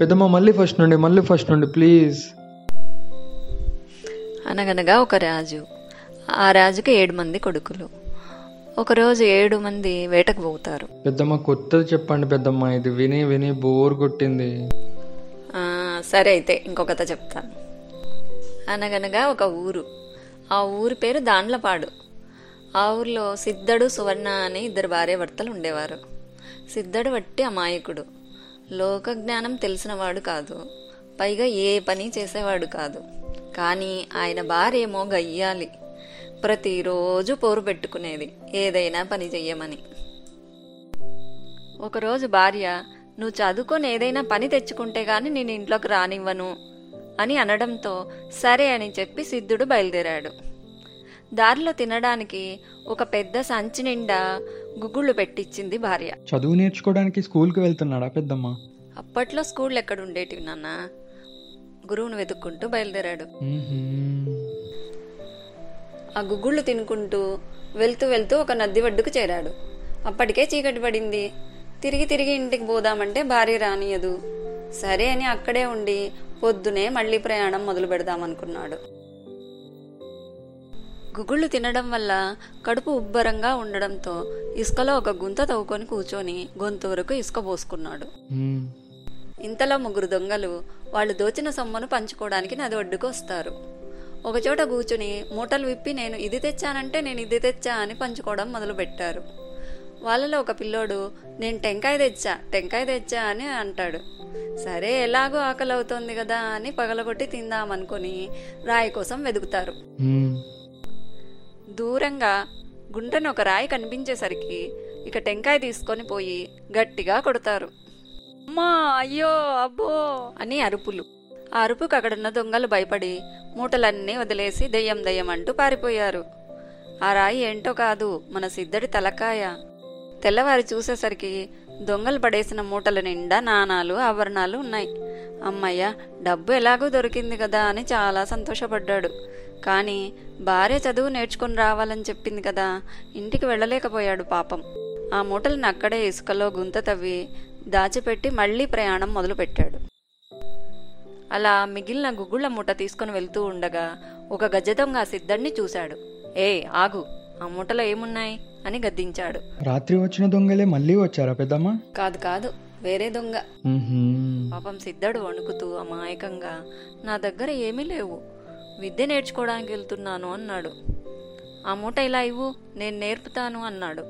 పెద్దమ్మ మళ్ళీ ఫస్ట్ నుండి మళ్ళీ ఫస్ట్ నుండి ప్లీజ్ అనగనగా ఒక రాజు. ఆ రాజుకి ఏడు మంది కొడుకులు. ఒకరోజు ఏడు మంది వేటకు పోతారు. పెద్దమ్మ కొత్తది చెప్పండి పెద్దమ్మ ఇది విని విని బోర్ కొట్టింది. ఆ, సరే అయితే ఇంకొక కథ చెప్తాను. అనగనగా ఒక ఊరు. ఆ ఊరి పేరు దాండ్లపాడు. ఆ ఊర్లో సిద్ధడు సువర్ణ అని ఇద్దరు భార్యాభర్తలు ఉండేవారు. సిద్ధడు వట్టి అమాయకుడు. లోక జ్ఞానం తెలిసినవాడు కాదు. పైగా ఏ పని చేసేవాడు కాదు. కానీ ఆయన భార్య ఏమో గయ్యాలి. ప్రతిరోజు పోరు పెట్టుకునేది. ఏదైనా పని చెయ్యమని. ఒకరోజు భార్య నువ్వు చదువుకొని ఏదైనా పని తెచ్చుకుంటే గాని నేను ఇంట్లోకి రానివ్వను అని అనడంతో సరే అని చెప్పి సిద్ధుడు బయలుదేరాడు. దారిలో తినడానికి ఒక పెద్ద సంచి నిండా గుగ్గుళ్ళు పెట్టించింది భార్య. చదువు నేర్చుకోవడానికి స్కూల్కి వెళ్తున్నాడా పెద్దమ్మ? అప్పట్లో స్కూళ్ళు ఎక్కడ ఉండేటివి నాన్న? గురువును వెతుక్కుంటూ బయలుదేరాడు. ఆ గుగ్గుళ్ళు తినుకుంటూ వెళ్తూ వెళ్తూ ఒక నది ఒడ్డుకు చేరాడు. అప్పటికే చీకటి పడింది. తిరిగి తిరిగి ఇంటికి పోదామంటే భార్య రానియదు. సరే అని అక్కడే ఉండి పొద్దునే మళ్ళీ ప్రయాణం మొదలు పెడదామనుకున్నాడు గుగ్గుళ్ళు తినడం వల్ల కడుపు ఉబ్బరంగా ఉండడంతో ఇసుకలో ఒక గుంత తవ్వుకొని కూర్చొని గొంతు వరకు ఇసుక పోసుకున్నాడు. ఇంతలో ముగ్గురు దొంగలు వాళ్ళు దోచిన సొమ్మును పంచుకోవడానికి నది ఒడ్డుకు వస్తారు. ఒకచోట కూర్చుని మూటలు విప్పి నేను ఇది తెచ్చానంటే నేను ఇది తెచ్చా అని పంచుకోవడం మొదలుపెట్టారు. వాళ్ళలో ఒక పిల్లోడు నేను టెంకాయ తెచ్చా టెంకాయ తెచ్చా అని అంటాడు. సరే ఎలాగో ఆకలి అవుతోంది కదా అని పగలగొట్టి తిందామనుకొని రాయి కోసం వెతుకుతారు. దూరంగా గుంటను ఒక రాయి కనిపించేసరికి ఇక టెంకాయ తీసుకొని పోయి గట్టిగా కొడతారు. అమ్మా అయ్యో అబ్బో! అని అరుపులు. ఆ అరుపుకు అక్కడున్న దొంగలు భయపడి మూటలన్నీ వదిలేసి దెయ్యం దెయ్యం అంటూ పారిపోయారు. ఆ రాయి ఏంటో కాదు మన సిద్ధడి తలకాయ. తెల్లవారి చూసేసరికి దొంగలు పడేసిన మూటల నిండా నాణాలు ఆభరణాలు ఉన్నాయి. అమ్మయ్య డబ్బు ఎలాగో దొరికింది కదా అని చాలా సంతోషపడ్డాడు. కానీ భార్య చదువు నేర్చుకుని రావాలని చెప్పింది కదా ఇంటికి వెళ్ళలేకపోయాడు పాపం. ఆ మూటలను అక్కడే ఇసుకలో గుంత తవ్వి దాచిపెట్టి మళ్ళీ ప్రయాణం మొదలుపెట్టాడు. అలా మిగిలిన గుగ్గుళ్ళ మూట తీసుకుని వెళ్తూ ఉండగా ఒక గజ దొంగ ఆ సిద్ధడిని చూశాడు. ఏ ఆగు ఆ మూటలో ఏమున్నాయి? అని గద్దించాడు. రాత్రి వచ్చిన దొంగలే మళ్ళీ వచ్చారా పెద్దమ్మ? కాదు కాదు వేరే దొంగ. పాపం సిద్ధడు వణుకుతూ అమాయకంగా నా దగ్గర ఏమీ లేవు విద్య నేర్చుకోవడానికి వెళ్తున్నాను అన్నాడు. ఆ మూట ఇలా ఇవ్వు నేను నేర్పుతాను అన్నాడు.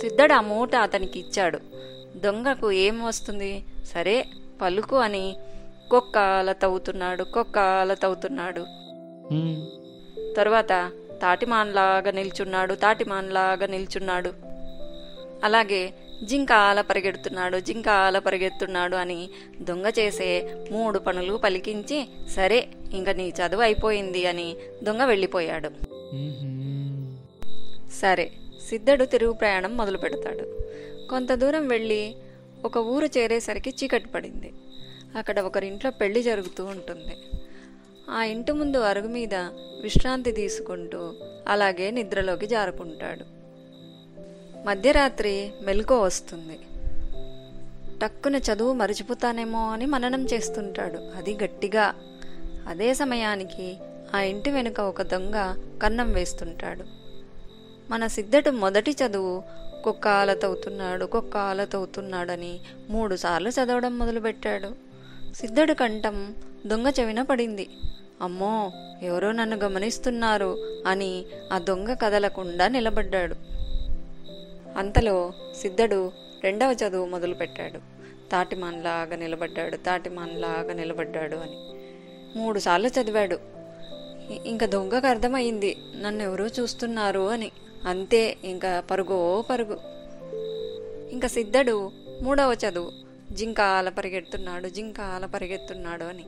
సిద్ధడు ఆ మూట అతనికి ఇచ్చాడు. దొంగకు ఏం వస్తుంది? సరే పలుకు అని కుక్క తవ్వుతున్నాడు కుక్క అలా తవ్వుతున్నాడు. తరువాత తాటిమాన్లాగా నిల్చున్నాడు తాటిమాన్లాగా నిల్చున్నాడు అలాగే జింక ఆల పరిగెడుతున్నాడు జింక ఆల పరిగెడుతున్నాడు అని దొంగ చేసే మూడు పనులు పలికించి సరే ఇంక నీ చదువు అయిపోయింది అని దొంగ వెళ్ళిపోయాడు. సరే సిద్ధుడు తిరుగు ప్రయాణం మొదలు పెడతాడు. కొంత దూరం వెళ్ళి ఒక ఊరు చేరేసరికి చీకటి పడింది. అక్కడ ఒకరింట్లో పెళ్ళి జరుగుతూ ఉంటుంది. ఆ ఇంటి ముందు అరుగు మీద విశ్రాంతి తీసుకుంటూ అలాగే నిద్రలోకి జారుకుంటాడు. మధ్యరాత్రి మెలకువ వస్తుంది. టక్కున చదువు మరిచిపోతానేమో అని మననం చేస్తుంటాడు. అది గట్టిగా. అదే సమయానికి ఆ ఇంటి వెనుక ఒక దొంగ కన్నం వేస్తుంటాడు. మన సిద్ధడు మొదటి చదువు కుక్క ఆలతవుతున్నాడు కుక్క ఆలతవుతున్నాడని మూడుసార్లు చదవడం మొదలుపెట్టాడు. సిద్ధడు కంఠం దొంగ చెవిన పడింది. అమ్మో ఎవరో నన్ను గమనిస్తున్నారు అని ఆ దొంగ కదలకుండా నిలబడ్డాడు. అంతలో సిద్ధడు రెండవ చదువు మొదలుపెట్టాడు. తాటిమాన్లాగా నిలబడ్డాడు తాటిమాన్లాగా నిలబడ్డాడు అని. మూడుసార్లు చదివాడు. ఇంకా దొంగకు అర్థమైంది నన్ను ఎవరో చూస్తున్నారు అని. అంతే ఇంకా పరుగో పరుగు. ఇంకా సిద్ధడు మూడవ చదువు జింక ఆల పరిగెడుతున్నాడు జింక ఆల పరిగెత్తున్నాడు అని.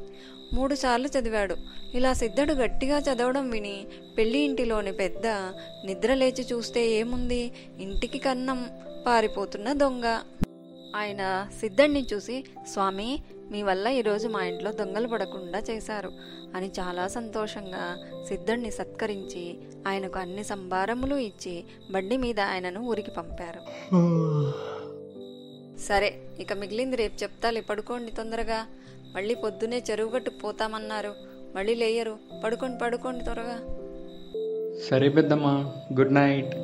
మూడుసార్లు చదివాడు. ఇలా సిద్ధడు గట్టిగా చదవడం విని పెళ్ళి ఇంటిలోని పెద్ద నిద్ర లేచి చూస్తే ఏముంది? ఇంటికి కన్నం పారిపోతున్న దొంగ. ఆయన సిద్ధుణ్ణి చూసి స్వామి మీ వల్ల ఈరోజు మా ఇంట్లో దొంగలు పడకుండా చేశారు అని చాలా సంతోషంగా సిద్ధుణ్ణి సత్కరించి ఆయనకు అన్ని సంభారములు ఇచ్చి బండి మీద ఆయనను ఊరికి పంపారు. సరే ఇక మిగిలింది రేపు చెప్తాలే. పడుకోండి తొందరగా. మళ్ళీ పొద్దునే చెరువు గట్టుకు పోతామన్నారు. మళ్ళీ లేయరు. పడుకోండి పడుకోండి త్వరగా. సరే పెద్దమ్మ గుడ్ నైట్.